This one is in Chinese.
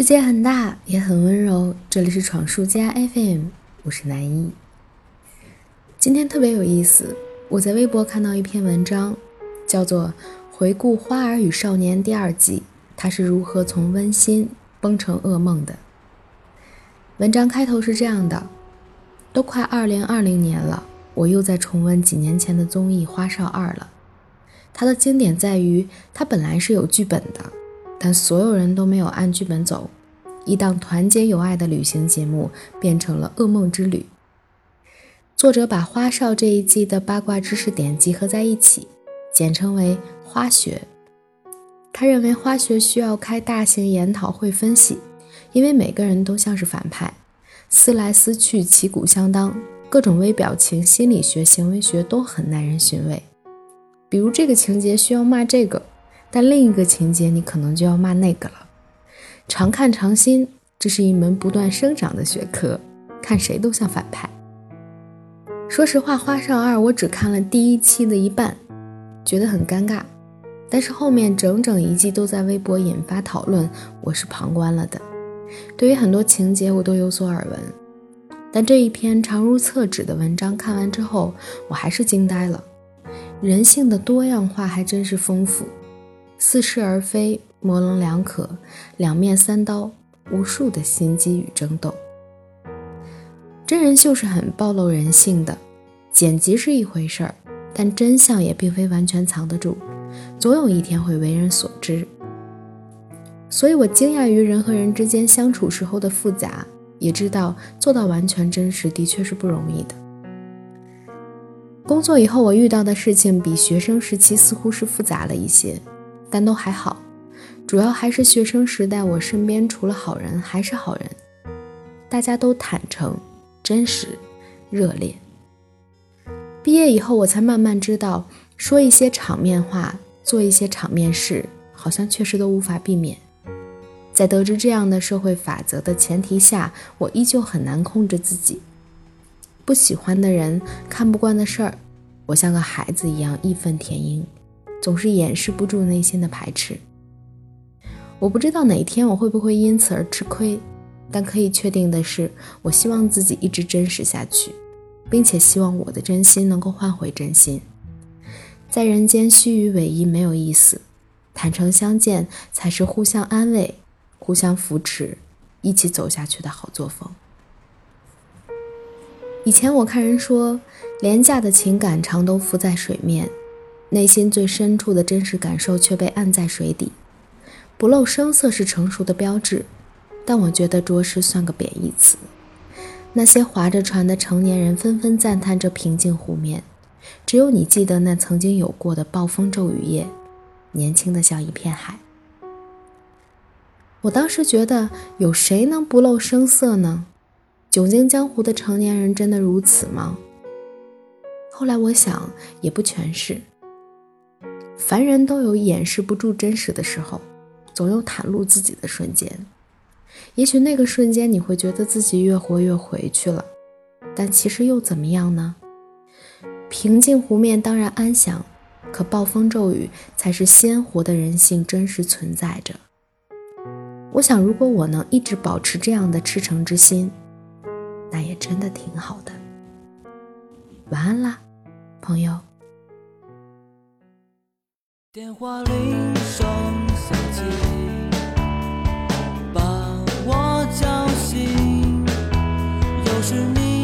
世界很大，也很温柔。这里是闯树家 FM，我是南一。今天特别有意思，我在微博看到一篇文章，叫做《回顾《花儿与少年》第二季，它是如何从温馨崩成噩梦的。文章开头是这样的：都快二零二零年了，我又在重温几年前的综艺《花少二》了。它的经典在于，它本来是有剧本的。但所有人都没有按剧本走，一档团结友爱的旅行节目变成了噩梦之旅。作者把花少这一季的八卦知识点集合在一起，简称为花学。他认为花学需要开大型研讨会分析，因为每个人都像是反派，思来思去旗鼓相当，各种微表情、心理学、行为学都很耐人寻味。比如这个情节需要骂这个。但另一个情节，你可能就要骂那个了。常看常新，这是一门不断生长的学科，看谁都像反派。说实话，《花少二》我只看了第一期的一半，觉得很尴尬。但是后面整整一季都在微博引发讨论，我是旁观了的。对于很多情节，我都有所耳闻。但这一篇长如厕纸的文章看完之后，我还是惊呆了。人性的多样化还真是丰富。似是而非，模棱两可，两面三刀，无数的心机与争斗。真人秀是很暴露人性的，剪辑是一回事儿，但真相也并非完全藏得住，总有一天会为人所知。所以我惊讶于人和人之间相处时候的复杂，也知道做到完全真实的确是不容易的。工作以后，我遇到的事情比学生时期似乎是复杂了一些。但都还好，主要还是学生时代，我身边除了好人还是好人，大家都坦诚、真实、热烈。毕业以后，我才慢慢知道，说一些场面话，做一些场面事，好像确实都无法避免。在得知这样的社会法则的前提下，我依旧很难控制自己。不喜欢的人，看不惯的事儿，我像个孩子一样义愤填膺。总是掩饰不住内心的排斥。我不知道哪天我会不会因此而吃亏，但可以确定的是，我希望自己一直真实下去，并且希望我的真心能够换回真心。在人间虚与委蛇没有意思，坦诚相见才是互相安慰、互相扶持、一起走下去的好作风。以前我看人说，廉价的情感常都浮在水面。内心最深处的真实感受却被按在水底，不露声色是成熟的标志，但我觉得着实算个贬义词。那些划着船的成年人纷纷赞叹这平静湖面，只有你记得那曾经有过的暴风骤雨夜，年轻的像一片海。我当时觉得，有谁能不露声色呢？久经江湖的成年人真的如此吗？后来我想，也不全是。凡人都有掩饰不住真实的时候，总有袒露自己的瞬间。也许那个瞬间你会觉得自己越活越回去了，但其实又怎么样呢？平静湖面当然安详，可暴风骤雨才是鲜活的人性真实存在着。我想，如果我能一直保持这样的赤诚之心，那也真的挺好的。晚安啦，朋友。电话铃声响起，把我叫醒，又是你。